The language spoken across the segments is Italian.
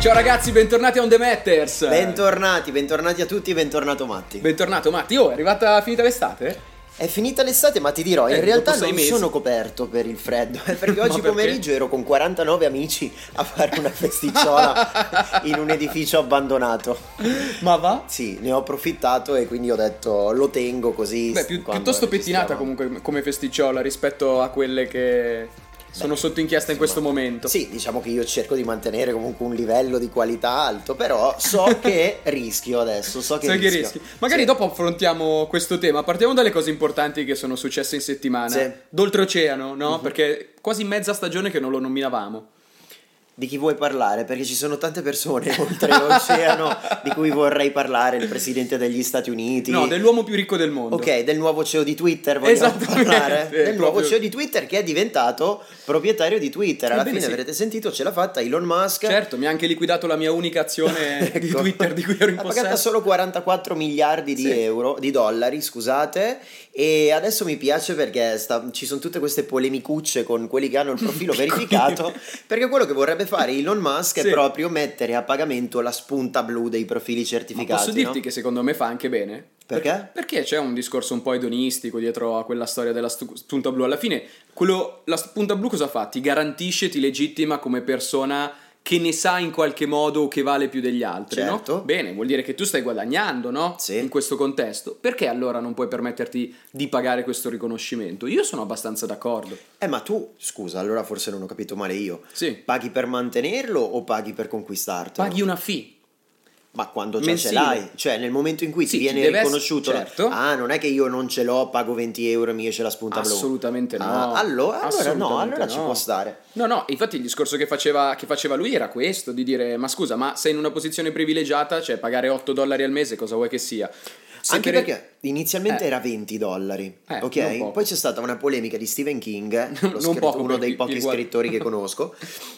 Ciao ragazzi, bentornati a On The Matters. Bentornati, bentornati a tutti, bentornato Matti. Bentornato Matti. Oh, è arrivata finita l'estate? È finita l'estate, ma ti dirò, in Eh, realtà dopo sei non mesi. sono coperto per il freddo, eh, perché oggi perché? pomeriggio ero con 49 amici a fare una festicciola in un edificio abbandonato. Ma va? Sì, ne ho approfittato e quindi ho detto lo tengo così. Beh, più- piuttosto pettinata comunque come festicciola rispetto a quelle che sono sotto inchiesta in questo momento. Sì, diciamo che io cerco di mantenere comunque un livello di qualità alto, però so che rischio adesso, so che che rischio. rischi? Magari Sì. dopo affrontiamo questo tema. Partiamo dalle cose importanti che sono successe in settimana. Sì. D'oltreoceano, no? Perché quasi mezza stagione che non lo nominavamo. Di chi vuoi parlare? Perché ci sono tante persone oltre l'oceano di cui vorrei parlare, il presidente degli Stati Uniti. No, dell'uomo più ricco del mondo. Ok, del nuovo CEO di Twitter vogliamo parlare? Del nuovo proprio. CEO di Twitter che è diventato proprietario di Twitter. Alla Ebbene fine sì. avrete sentito, ce l'ha fatta Elon Musk. Certo, mi ha anche liquidato la mia unica azione di Ecco. Twitter di cui ero in Ha pagato possesso. solo 44 miliardi di Sì. euro, di dollari, scusate. E adesso mi piace perché sta- ci sono tutte queste polemicucce con quelli che hanno il profilo verificato. Perché quello che vorrebbe fare Elon Musk Sì. è proprio mettere a pagamento la spunta blu dei profili Ma certificati. posso dirti no? che secondo me fa anche bene? Perché? Perché c'è un discorso un po' edonistico dietro a quella storia della spunta blu. Alla fine, quello, la spunta blu cosa fa? Ti garantisce, ti legittima come persona che ne sa in qualche modo o che vale più degli altri, Certo. no? Bene, vuol dire che tu stai guadagnando, no? Sì. In questo contesto. Perché allora non puoi permetterti di pagare questo riconoscimento? Io sono abbastanza d'accordo. Eh, ma tu, scusa, allora forse non ho capito male io. Sì. Paghi per mantenerlo o paghi per conquistartelo? Paghi una fee. Ma quando già Mensile. ce l'hai, cioè nel momento in cui Sì, ti viene ti riconosciuto, certo. ah, non è che io non ce l'ho, pago 20 euro e mi esce la spunta blu. Assolutamente no. Ah, allora, allora no, allora ci no. può stare. No, no, infatti il discorso che faceva, che faceva lui era questo, di dire, ma scusa, ma sei in una posizione privilegiata, cioè pagare 8 dollari al mese, cosa vuoi che sia? Se Anche per- perché inizialmente Eh. era 20 dollari, Eh, ok? Poi c'è stata una polemica di Stephen King, scritto- poco uno dei chi- pochi chi guarda- scrittori che conosco,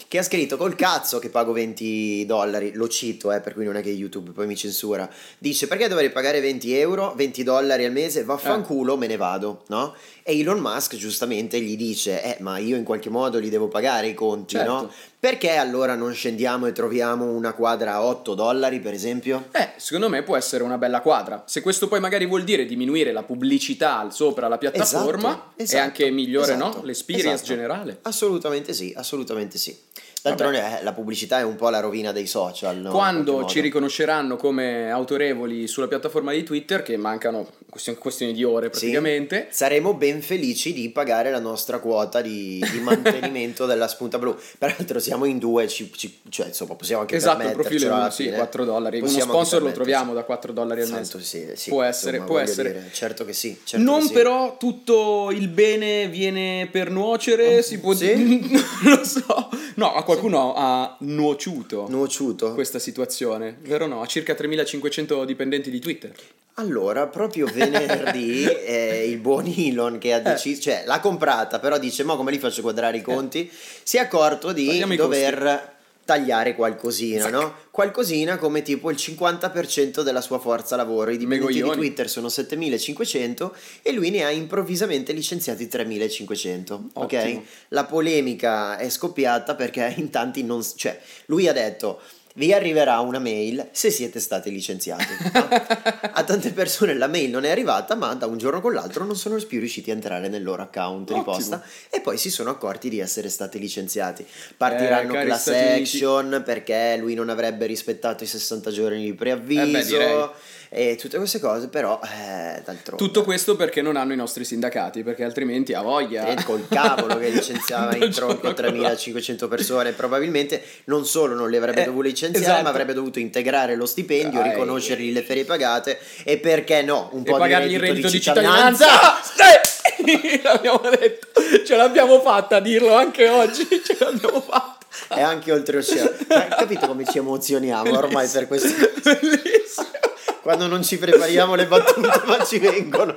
che ha scritto col cazzo che pago 20 dollari, lo cito, eh, per cui non è che YouTube poi mi censura, dice perché dovrei pagare 20 euro, 20 dollari al mese, vaffanculo, me ne vado, no? E Elon Musk giustamente gli dice, eh, ma io in qualche modo li devo pagare i conti, Certo. no? Perché allora non scendiamo e troviamo una quadra a 8 dollari, per esempio? Eh, secondo me può essere una bella quadra. Se questo poi magari vuol dire diminuire la pubblicità sopra la piattaforma, Esatto, è esatto, anche migliore, esatto, no? L'experience esatto. generale. Assolutamente sì, assolutamente sì. D'altronde eh, la pubblicità è un po' la rovina dei social. no? Quando ci riconosceranno come autorevoli sulla piattaforma di Twitter, che mancano question- questioni di ore Sì, praticamente, saremo ben felici di pagare la nostra quota di, di mantenimento della spunta blu. Peraltro siamo in due, ci- ci- cioè insomma possiamo anche Esatto, il permettercelo profilo alla uno, sì, fine. 4 dollari. Uno Possiamo sponsor anche lo troviamo da 4 dollari al permetterci. mese. Santo, sì, sì, può essere, insomma, può essere. dire, certo che sì. certo non che sì. però tutto il bene viene per nuocere, si può Sì? dire. non lo so. No, a qualcuno ha nuociuto Nuociuto. questa situazione, vero no? A circa 3500 dipendenti di Twitter. Allora, proprio venerdì eh, il buon Elon che Eh. ha deciso, cioè l'ha comprata, però dice: Ma come li faccio quadrare i conti? Si è accorto di Tagliamo dover tagliare qualcosina, no? Qualcosina come tipo il 50% della sua forza lavoro. I dipendenti di. Twitter sono 7500 e lui ne ha improvvisamente licenziati 3500. Ok? Ottimo. La polemica è scoppiata perché in tanti non. cioè, lui ha detto. Vi arriverà una mail se siete stati licenziati. no? A tante persone la mail non è arrivata, ma da un giorno con l'altro non sono più riusciti a entrare nel loro account di posta e poi si sono accorti di essere stati licenziati. Partiranno Eh, class action perché lui non avrebbe rispettato i 60 giorni di preavviso Eh beh. E tutte queste cose, però eh, d'altronde. Tutto questo perché non hanno i nostri sindacati, perché altrimenti ha voglia. Eh, col cavolo che licenziava in tronco giorno con 3500 persone probabilmente non solo non le avrebbe Eh, dovuto licenziare esatto. ma avrebbe dovuto integrare lo stipendio Ah, riconoscergli le ferie pagate e perché no un e po' pagargli di il reddito, reddito di cittadinanza. Sì! l'abbiamo detto, ce l'abbiamo fatta a dirlo anche oggi, ce l'abbiamo fatta. e anche oltreoceano capito come ci emozioniamo ormai per questo Bellissimo. Quando non ci prepariamo le battute ma ci vengono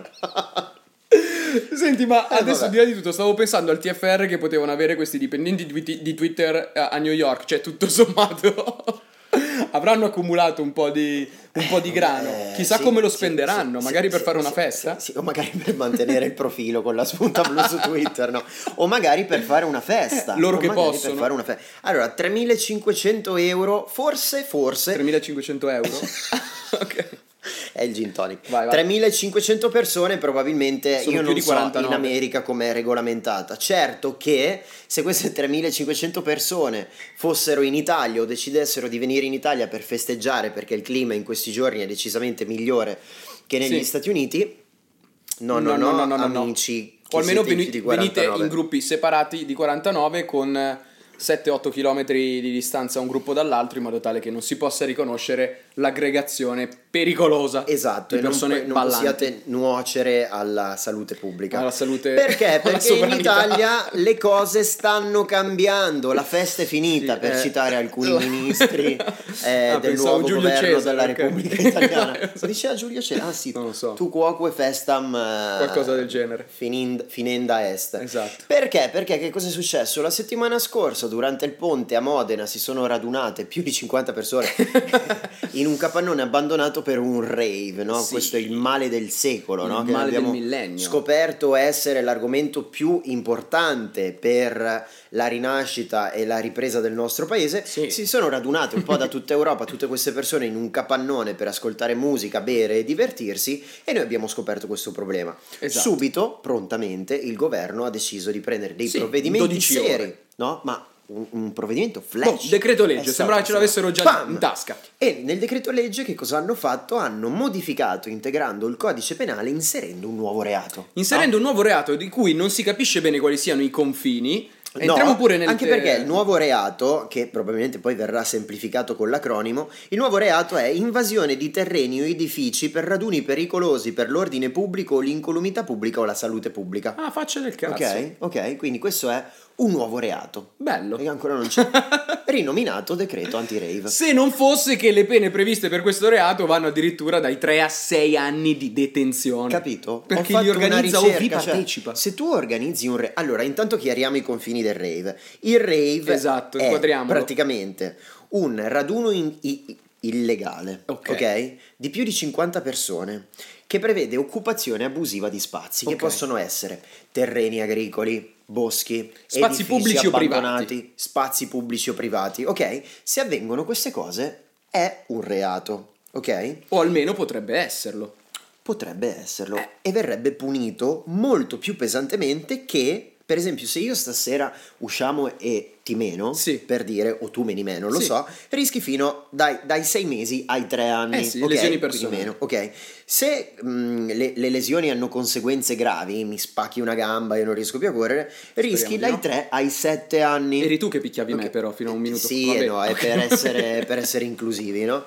Senti, ma Eh, adesso vabbè. di là di tutto, stavo pensando al TFR che potevano avere questi dipendenti di, di Twitter a New York, cioè tutto sommato avranno accumulato un po' di, un po' di grano. Eh, Chissà sì, come lo spenderanno, sì, magari sì, per fare una festa. Sì, o magari per mantenere il profilo con la spunta blu su Twitter, no? O magari per fare una festa. Eh, loro o che possono. Per fare una festa. Allora, 3500 euro, forse, forse... 3500 euro? ok. È il gin tonic. Vai, vai. 3500 persone probabilmente Sono io non so 49. in America com'è regolamentata. Certo che se queste 3500 persone fossero in Italia o decidessero di venire in Italia per festeggiare perché il clima in questi giorni è decisamente migliore che negli Sì. Stati Uniti, no, no, No, no, no, no, amici. O almeno veni- venite 49. in gruppi separati di 49 con 7-8 km di distanza un gruppo dall'altro in modo tale che non si possa riconoscere l'aggregazione pericolosa Esatto, di e non, persone non ballanti. possiate nuocere alla salute pubblica. Alla salute Perché? Perché in. Italia le cose stanno cambiando, la festa è finita Sì, per eh. citare alcuni ministri eh, Ah, del nuovo Giulio governo Cesare, della ok. Repubblica Italiana. Diceva Giulio Cesare? Ah sì, Non lo so. tu cuoque festam... eh, Qualcosa del genere. finind- finenda est. Esatto. Perché? Perché che cosa è successo? La settimana scorsa, durante il ponte a Modena, si sono radunate più di 50 persone in un capannone abbandonato per un rave, no? Sì. Questo è il male del secolo, Il no? Che male del abbiamo millennio. scoperto essere l'argomento più importante per la rinascita e la ripresa del nostro paese. Sì. Si sono radunate un po' da tutta Europa, tutte queste persone in un capannone per ascoltare musica, bere e divertirsi e noi abbiamo scoperto questo problema. Esatto. Subito, prontamente, il governo ha deciso di prendere dei Sì, provvedimenti 12 seri, no? Ma un, un provvedimento flash. Boh, decreto legge, sembrava ce l'avessero già Bam! in tasca. E nel decreto legge che cosa hanno fatto? Hanno modificato integrando il codice penale inserendo un nuovo reato. Inserendo un nuovo reato di cui non si capisce bene quali siano i confini, No, entriamo pure nel anche perché il nuovo reato, che probabilmente poi verrà semplificato con l'acronimo, il nuovo reato è invasione di terreni o edifici per raduni pericolosi per l'ordine pubblico o l'incolumità pubblica o la salute pubblica. Ah, faccia del cazzo. ok, ok, quindi questo è un nuovo reato. Bello. Che ancora non c'è. Rinominato decreto anti-rave. Se non fosse che le pene previste per questo reato vanno addirittura dai 3 a 6 anni di detenzione. Capito? Perché Ho li fatto una organizza o vi ricerca, cioè, partecipa. se tu organizzi un rave, allora intanto chiariamo i confini del rave. Il rave Esatto, è praticamente un raduno in- illegale, Ok. ok? Di più di 50 persone che prevede occupazione abusiva di spazi che Ok. possono essere terreni agricoli, boschi, Spazi pubblici o privati. spazi pubblici o privati, ok? Se avvengono queste cose è un reato, ok? O almeno potrebbe esserlo. Potrebbe esserlo Eh. e verrebbe punito molto più pesantemente che, per esempio, se io stasera usciamo e ti meno, Sì. per dire, o tu meni meno, lo Sì. so, rischi fino dai, dai sei mesi ai tre anni. Eh sì, ok? lesioni personali. meno, ok. Se mm, le, le lesioni hanno conseguenze gravi, mi spacchi una gamba e non riesco più a correre, rischi di dai no. tre ai sette anni. Eri tu che picchiavi me Ok. però fino a un minuto Sì, Vabbè, no, è ok. per essere, per essere inclusivi, no?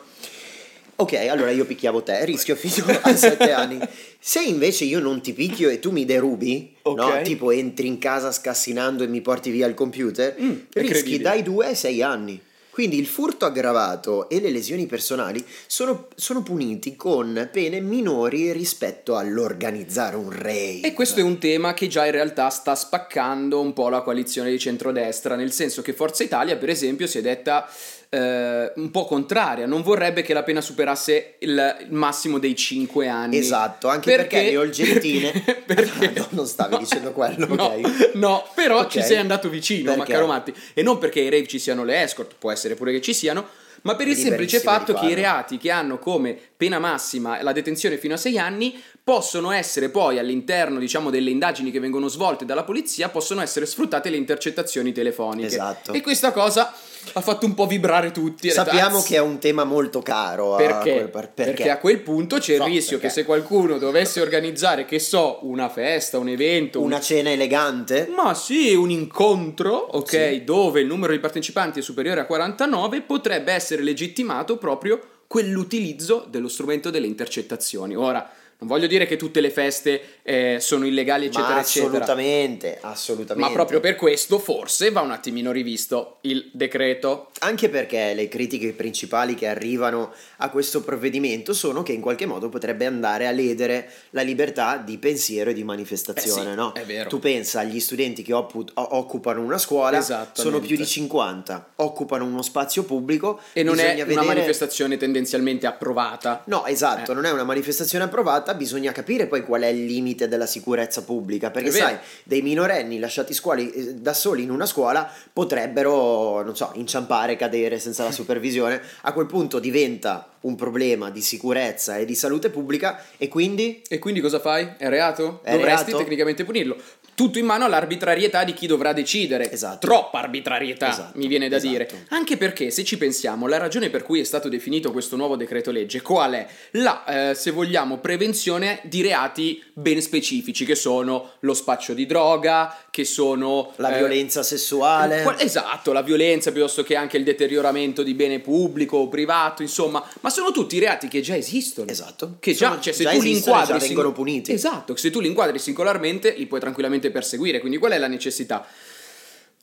Ok, allora io picchiavo te, rischio fino a sette anni. Se invece io non ti picchio e tu mi derubi, Ok. no? Tipo entri in casa scassinando e mi porti via il computer, Mm, rischi dai due ai sei anni. Quindi il furto aggravato e le lesioni personali sono, sono puniti con pene minori rispetto all'organizzare un rave. E questo è un tema che già in realtà sta spaccando un po' la coalizione di centrodestra, nel senso che Forza Italia, per esempio, si è detta eh, un po' contraria, non vorrebbe che la pena superasse il, il massimo dei 5 anni. Esatto, anche perché, le olgettine... Perché? perché- No, non stavi dicendo quello, No, ok? no, però Ok. ci sei andato vicino, Perché? Maccaro Matti. E non perché ai rave ci siano le escort, può essere pure che ci siano, ma per il semplice fatto che i reati che hanno come pena massima la detenzione fino a 6 anni possono essere poi all'interno, diciamo, delle indagini che vengono svolte dalla polizia, possono essere sfruttate le intercettazioni telefoniche. Esatto. E questa cosa ha fatto un po' vibrare tutti. detto, Sappiamo "Ah, che è un tema molto caro. a perché? quel par- perché? a quel punto c'è il So, rischio perché. che se qualcuno dovesse organizzare, che so, una festa, un evento, un Una cena elegante? ma sì, un incontro, ok, Sì. dove il numero di partecipanti è superiore a 49, potrebbe essere legittimato proprio quell'utilizzo dello strumento delle intercettazioni. Ora, Non voglio dire che tutte le feste eh, sono illegali, eccetera, Ma eccetera. assolutamente, assolutamente. Ma proprio per questo forse va un attimino rivisto il decreto. Anche perché le critiche principali che arrivano a questo provvedimento sono che in qualche modo potrebbe andare a ledere la libertà di pensiero e di manifestazione, Eh sì, no? è vero. Tu pensa agli studenti che oppu- occupano una scuola, sono più di 50, occupano uno spazio pubblico E non è una vedere- manifestazione tendenzialmente approvata. No, esatto, Eh. non è una manifestazione approvata, bisogna capire poi qual è il limite della sicurezza pubblica, perché sai, dei minorenni lasciati scuoli- eh, da soli in una scuola potrebbero, non so, inciampare, cadere senza la supervisione, a quel punto diventa un problema di sicurezza e di salute pubblica e quindi E quindi cosa fai? È reato? È Dovresti reato? tecnicamente punirlo. Tutto in mano all'arbitrarietà di chi dovrà decidere. Esatto. Troppa arbitrarietà, Esatto, mi viene da esatto. dire. Anche perché, se ci pensiamo, la ragione per cui è stato definito questo nuovo decreto legge, qual è? La, eh, se vogliamo, prevenzione di reati ben specifici, che sono lo spaccio di droga, che sono... la eh, violenza sessuale... Qual- esatto, la violenza piuttosto che anche il deterioramento di bene pubblico o privato, insomma, ma sono tutti reati che già esistono. Esatto. Che già, Sono- cioè, se già tu li inquadri già vengono puniti. Esatto, se tu li inquadri singolarmente li puoi tranquillamente perseguire, quindi qual è la necessità?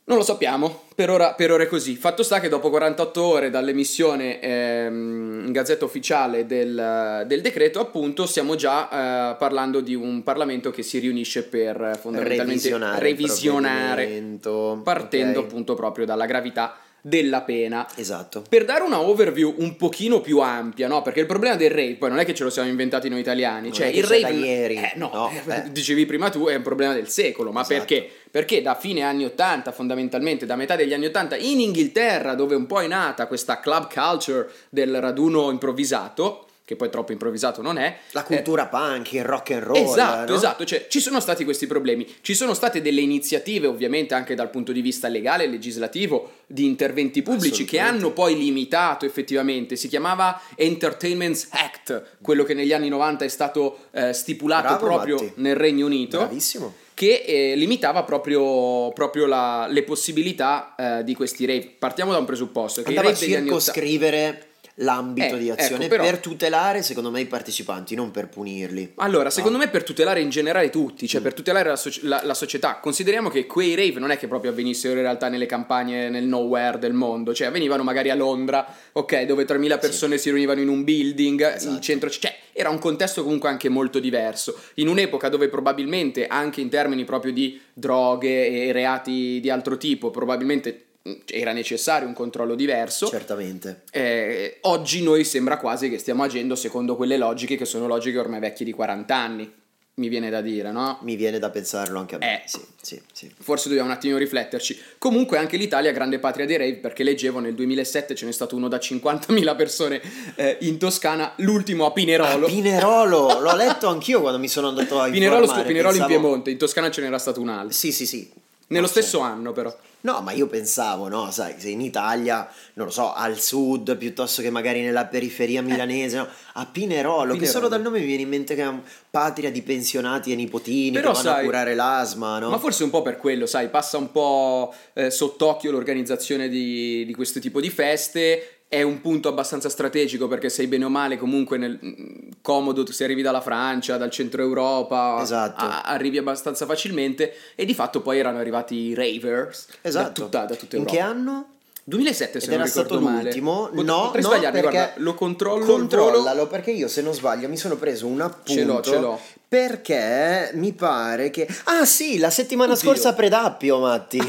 Non lo sappiamo, per ora, per ora è così. Fatto sta che dopo 48 ore dall'emissione ehm, in gazzetta ufficiale del, del decreto, appunto, stiamo già eh, parlando di un Parlamento che si riunisce per eh, fondamentalmente revisionare, revisionare, partendo ok. appunto proprio dalla gravità della pena. Esatto. Per dare una overview un pochino più ampia, no? Perché il problema del rave poi non è che ce lo siamo inventati noi italiani, Non cioè il da ieri. Eh, no, No, eh, eh. dicevi prima tu è un problema del secolo, ma Esatto. perché? Perché da fine anni 80, fondamentalmente da metà degli anni 80 in Inghilterra, dove un po' è nata questa club culture del raduno improvvisato, che poi troppo improvvisato non è, La cultura punk, il rock and roll. Esatto, no? esatto, cioè ci sono stati questi problemi, ci sono state delle iniziative ovviamente anche dal punto di vista legale e legislativo di interventi pubblici che hanno poi limitato effettivamente, si chiamava Entertainment Act, quello che negli anni 90 è stato eh, stipulato Bravo, proprio Matti. nel Regno Unito Bravissimo. che eh, limitava proprio, proprio la- le possibilità eh, di questi rave. Partiamo da un presupposto, che Andava a rave degli anni 80 circoscrivere l'ambito Eh, di azione ecco, però- per tutelare, secondo me, i partecipanti, non per punirli. Allora, secondo me per tutelare in generale tutti, Mm. cioè per tutelare la, soci- la- la società, consideriamo che quei rave non è che proprio avvenissero in realtà nelle campagne, nel nowhere del mondo, cioè avvenivano magari a Londra, ok, dove 3.000 persone si riunivano in un building, Esatto. in centro, cioè era un contesto comunque anche molto diverso, in un'epoca dove probabilmente anche in termini proprio di droghe e reati di altro tipo, probabilmente era necessario un controllo diverso. Certamente. Eh, oggi noi sembra quasi che stiamo agendo secondo quelle logiche che sono logiche ormai vecchie di 40 anni, mi viene da dire, no? Mi viene da pensarlo anche a me. Eh. Sì, sì, sì. Forse dobbiamo un attimo rifletterci. Comunque anche l'Italia è grande patria dei rave perché leggevo nel 2007 ce n'è stato uno da 50.000 persone eh, in Toscana, l'ultimo a Pinerolo. Ah, Pinerolo, l'ho letto anch'io quando mi sono andato a Pinerolo su informare, Pinerolo in pensavo- Piemonte, in Toscana ce n'era stato un altro. Sì, sì, sì. Nello No, stesso anno però. No, ma io pensavo, no, sai, se in Italia, non lo so, al sud piuttosto che magari nella periferia milanese, no, a Pinerolo, che Pinerolo. solo dal nome mi viene in mente che è patria di pensionati e nipotini Però che vanno a sai- curare l'asma, no? Ma forse un po' per quello, sai, passa un po' eh, sott'occhio l'organizzazione di, di questo tipo di feste. È un punto abbastanza strategico perché sei bene o male comunque nel, mm, comodo, se arrivi dalla Francia, dal centro Europa, Esatto. a- arrivi abbastanza facilmente e di fatto poi erano arrivati i ravers Esatto. da tutta, da tutta In Europa. che anno? 2007 se Ed non ricordo stato male. l'ultimo? Pot- no, potrei no, sbagliarmi, guarda, lo controllo. Controllalo perché io se non sbaglio mi sono preso un appunto Ce l'ho, ce l'ho. Perché mi pare che Ah sì, la settimana Oddio. scorsa a Predappio, Matti.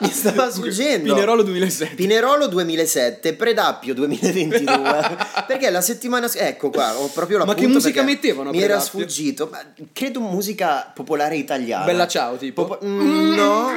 mi stava sfuggendo. Pinerolo 2007. Pinerolo 2007, Predappio 2022. perché la settimana ecco qua, ho proprio la Ma che musica mettevano Mi era Predappio? sfuggito, ma credo musica popolare italiana. Bella ciao, tipo. Popo- Mm, no,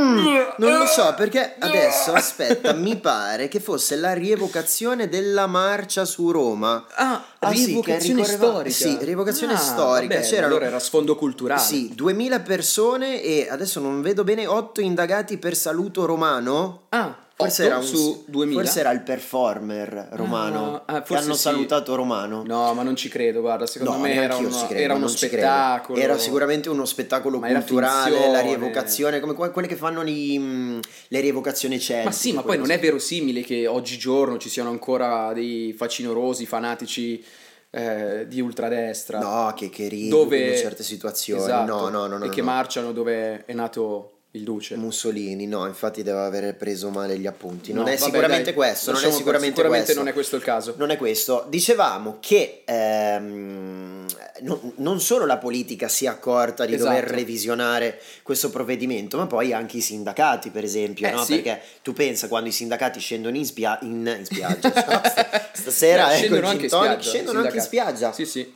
Mm, non lo so perché adesso aspetta, mi pare che fosse la rievocazione della marcia su Roma. Ah, Ah, sì, rievocazione ricorreva- storica. sì, rievocazione Ah, storica, vabbè, c'erano- allora era sfondo culturale. Sì, 2000 persone e adesso non vedo bene 8 indagati per saluto romano. Ah, Forse era un, su 2000. Forse era il performer romano Ah, che hanno sì. salutato romano. No, ma non ci credo, guarda, secondo No, me era, uno, credo, era uno spettacolo. Era sicuramente uno spettacolo Ma culturale, la rievocazione, come que- quelle che fanno i, mm, le rievocazioni celtiche. Ma sì, ma poi non è verosimile che oggigiorno ci siano ancora dei facinorosi fanatici eh, di ultradestra. No, che, che ridono dove certe situazioni. Esatto, no, no, no, no. e che no. marciano dove è nato il duce. Mussolini, no, infatti deve aver preso male gli appunti. Non No, è vabbè, sicuramente dai, questo, non è lasciamo sicuramente, sicuramente questo. non è questo il caso. Non è questo. Dicevamo che ehm, non, non solo la politica si è accorta di Esatto. dover revisionare questo provvedimento, ma poi anche i sindacati, per esempio, Eh, no? sì. Perché tu pensa quando i sindacati scendono in, spia- in, in spiaggia, cioè, st- stasera Beh, ecco, scendono anche in spiaggia. scendono anche in spiaggia. Sì, sì.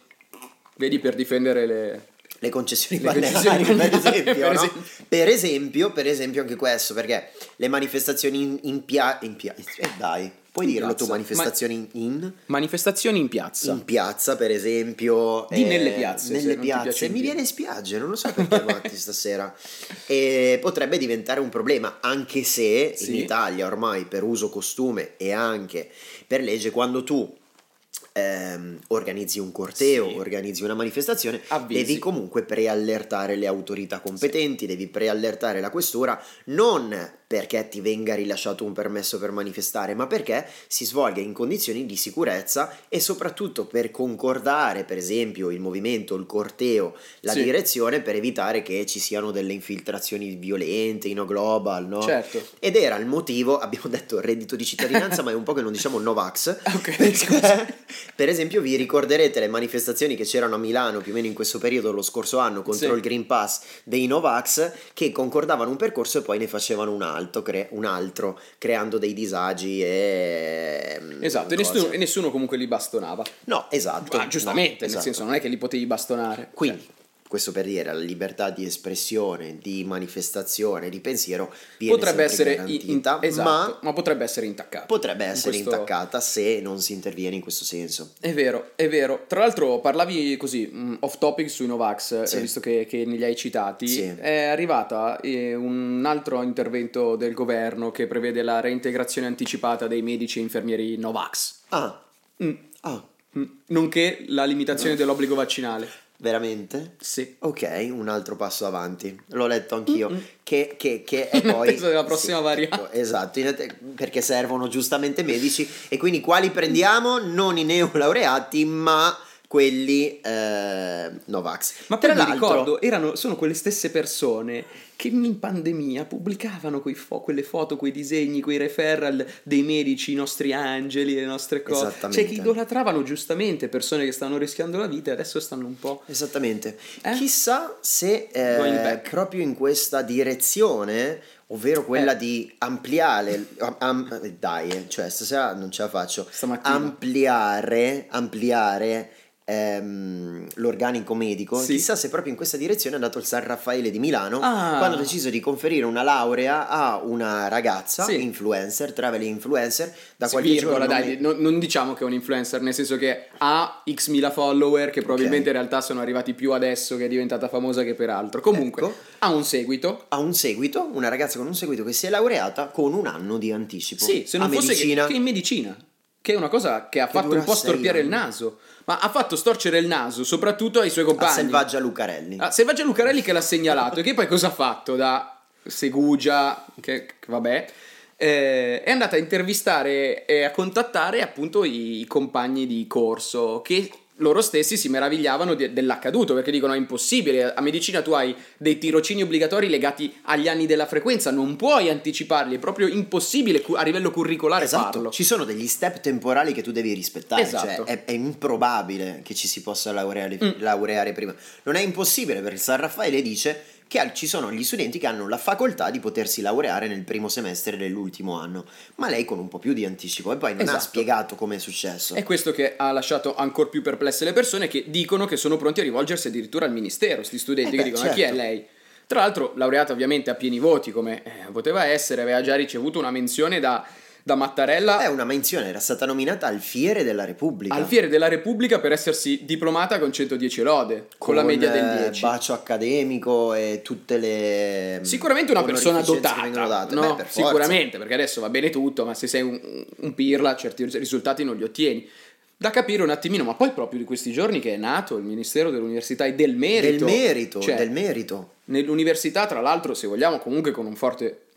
Vedi per difendere le... Le concessioni Le balneari, concessioni per esempio, per no? esempio. per esempio, per esempio anche questo, perché le manifestazioni in, in pia- in pia- eh, dai, puoi In dirlo tu, piazza. manifestazioni in, in, Manifestazioni in piazza. in piazza, per esempio, Di nelle piazze, nelle piazze, mi viene spiaggia, non lo so perché Matti stasera. E potrebbe diventare un problema, anche se Sì. in Italia ormai per uso costume e anche per legge quando tu ehm, organizzi un corteo, Sì. organizzi una manifestazione, Avvisi. devi comunque preallertare le autorità competenti, devi preallertare la questura, non perché ti venga rilasciato un permesso per manifestare, ma perché si svolga in condizioni di sicurezza e soprattutto per concordare, per esempio, il movimento, il corteo, la Sì. direzione per evitare che ci siano delle infiltrazioni violente, in global, no? Certo. Ed era il motivo, abbiamo detto reddito di cittadinanza, ma è un po' che non diciamo Novax. Ok, scusa. per esempio, vi ricorderete le manifestazioni che c'erano a Milano più o meno in questo periodo lo scorso anno contro Sì. il Green Pass dei Novax che concordavano un percorso e poi ne facevano un altro, cre- un altro creando dei disagi e. Esatto, e nessuno, e nessuno comunque li bastonava. No, esatto. Ah, giustamente, no, esatto. nel senso non è che li potevi bastonare. Quindi, Cioè, questo per dire, la libertà di espressione, di manifestazione, di pensiero viene potrebbe essere in- in- garantita, esatto, ma ma potrebbe essere intaccata. potrebbe In essere questo- intaccata se non si interviene in questo senso. È vero, è vero. Tra l'altro parlavi così, mh, off topic sui Novax, Sì. eh, visto che, che ne li hai citati. Sì. È arrivata eh, un altro intervento del governo che prevede la reintegrazione anticipata dei medici e infermieri Novax. Ah, Mm, ah, mm, Nonché la limitazione dell'obbligo vaccinale. Veramente? Sì. Ok, un altro passo avanti. L'ho letto anch'io. Mm-mm. Che, che- che è In poi. attesa della prossima variante. ecco, Esatto, att- perché servono giustamente medici. E quindi quali prendiamo? Non i neolaureati, ma quelli eh, Novax. Ma Tra mi l'altro- ricordo, erano, sono quelle stesse persone che in pandemia pubblicavano quei fo- quelle foto, quei disegni, quei referral dei medici, i nostri angeli, le nostre cose. Esattamente. Cioè che idolatravano giustamente persone che stanno rischiando la vita e adesso stanno un po'... Esattamente. Eh? Chissà se eh, proprio in questa direzione, ovvero quella Eh. di ampliare, am- am- eh, dai, eh, cioè stasera non ce la faccio, Stamattina. ampliare, ampliare ehm, l'organico medico, Sì. chissà se proprio in questa direzione è andato il San Raffaele di Milano Ah. quando ha deciso di conferire una laurea a una ragazza, Sì. influencer, travel influencer, da Sì, qualche virgola, giorno. dai, non, non diciamo che è un influencer, nel senso che ha x mila follower che probabilmente in realtà sono arrivati più adesso che è diventata famosa che per altro. Comunque, Ecco. ha un seguito. ha un seguito, una ragazza con un seguito che si è laureata con un anno di anticipo. Sì, se non a fosse che, medicina. che in medicina, che è una cosa che ha fatto dura un po' storpiare il anni. naso, ma ha fatto storcere il naso soprattutto ai suoi a compagni. Selvaggia Lucarelli. Ah, Selvaggia Lucarelli che l'ha segnalato e che poi cosa ha fatto da Segugia, che, che vabbè, eh, è andata a intervistare e a contattare appunto i, i compagni di corso che loro stessi si meravigliavano di- dell'accaduto perché dicono è impossibile, a medicina tu hai dei tirocini obbligatori legati agli anni della frequenza, non puoi anticiparli, è proprio impossibile cu- a livello curricolare Esatto, farlo. ci sono degli step temporali che tu devi rispettare, Esatto. cioè è, è improbabile che ci si possa laureare, Mm. laureare prima. Non è impossibile perché San Raffaele dice che ci sono gli studenti che hanno la facoltà di potersi laureare nel primo semestre dell'ultimo anno, ma lei con un po' più di anticipo e poi non ha Esatto. spiegato come è successo. È questo che ha lasciato ancora più perplesse le persone che dicono che sono pronti a rivolgersi addirittura al ministero, sti studenti Eh che beh, dicono "Ma chi è certo. lei? Tra l'altro laureata ovviamente a pieni voti come eh, poteva essere, aveva già ricevuto una menzione da, da Mattarella È una menzione, era stata nominata Alfiere della Repubblica. al Fiere della Repubblica per essersi diplomata con 110 lode, con, la media del eh, 10. bacio accademico e tutte le Sicuramente una persona dotata, date. no? Beh, per sicuramente, perché adesso va bene tutto, ma se sei un, un pirla certi risultati non li ottieni. Da capire un attimino, ma poi proprio di questi giorni che è nato il Ministero dell'Università e del Merito. Del merito, Cioè, del merito. Nell'università, tra l'altro, se vogliamo, comunque con un forte,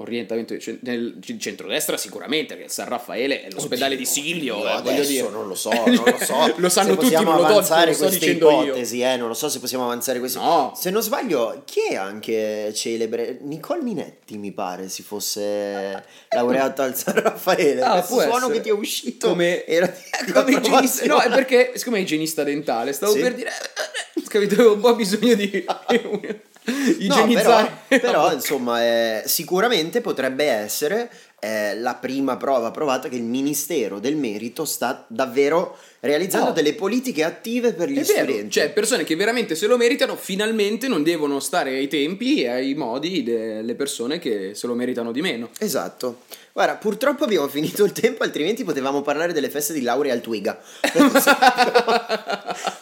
orientamento cen- nel centrodestra sicuramente, perché il San Raffaele è l'ospedale di Silvio, Io eh, adesso dire. non lo so, non lo so. Lo sanno Se tutti, non lo do- avanzare non lo sto queste dicendo io. ipotesi, eh, non lo so se possiamo avanzare queste No. Se non sbaglio, chi è anche celebre? Nicole Minetti, mi pare, si fosse laureata al San Raffaele. Ah, può suono essere. che ti è usito Come- era di Come igienista, no, è perché siccome è igienista dentale, stavo Sì. per dire, capito, avevo un po' bisogno di No, igienizzare. però, però, insomma, eh, sicuramente potrebbe essere eh, la prima prova provata che il Ministero del Merito sta davvero realizzando Oh. delle politiche attive per gli È vero, studenti. cioè persone che veramente se lo meritano finalmente non devono stare ai tempi e ai modi delle persone che se lo meritano di meno. Esatto. Guarda, purtroppo abbiamo finito il tempo, altrimenti potevamo parlare delle feste di laurea al Twiga.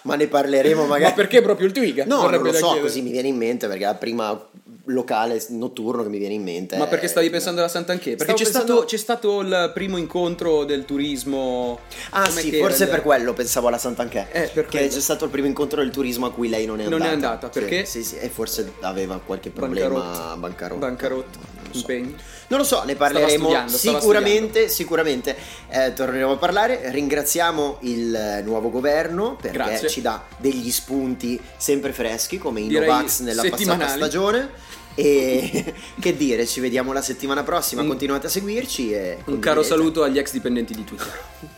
Ma ne parleremo magari. Ma perché proprio il Twiga? No, non Vorrebbe lo da so, chiedere. così mi viene in mente perché la prima locale notturno che mi viene in mente. Ma perché stavi pensando alla Sant'Anché? Perché c'è, pensando- stato, c'è stato il primo incontro del turismo. Ah sì, forse era? per quello pensavo alla Sant'Anché. Eh, per che quello. c'è stato il primo incontro del turismo a cui lei non è Non andata. è andata, Sì, perché? Sì, sì, e forse aveva qualche problema Non so. impegni. Non lo so, ne parleremo sicuramente, sicuramente eh, torneremo a parlare. Ringraziamo il nuovo governo perché Grazie. ci dà degli spunti sempre freschi come i Direi Novax nella passata stagione. E che dire, ci vediamo la settimana prossima. Continuate a seguirci e Un caro saluto agli ex dipendenti di Twitter.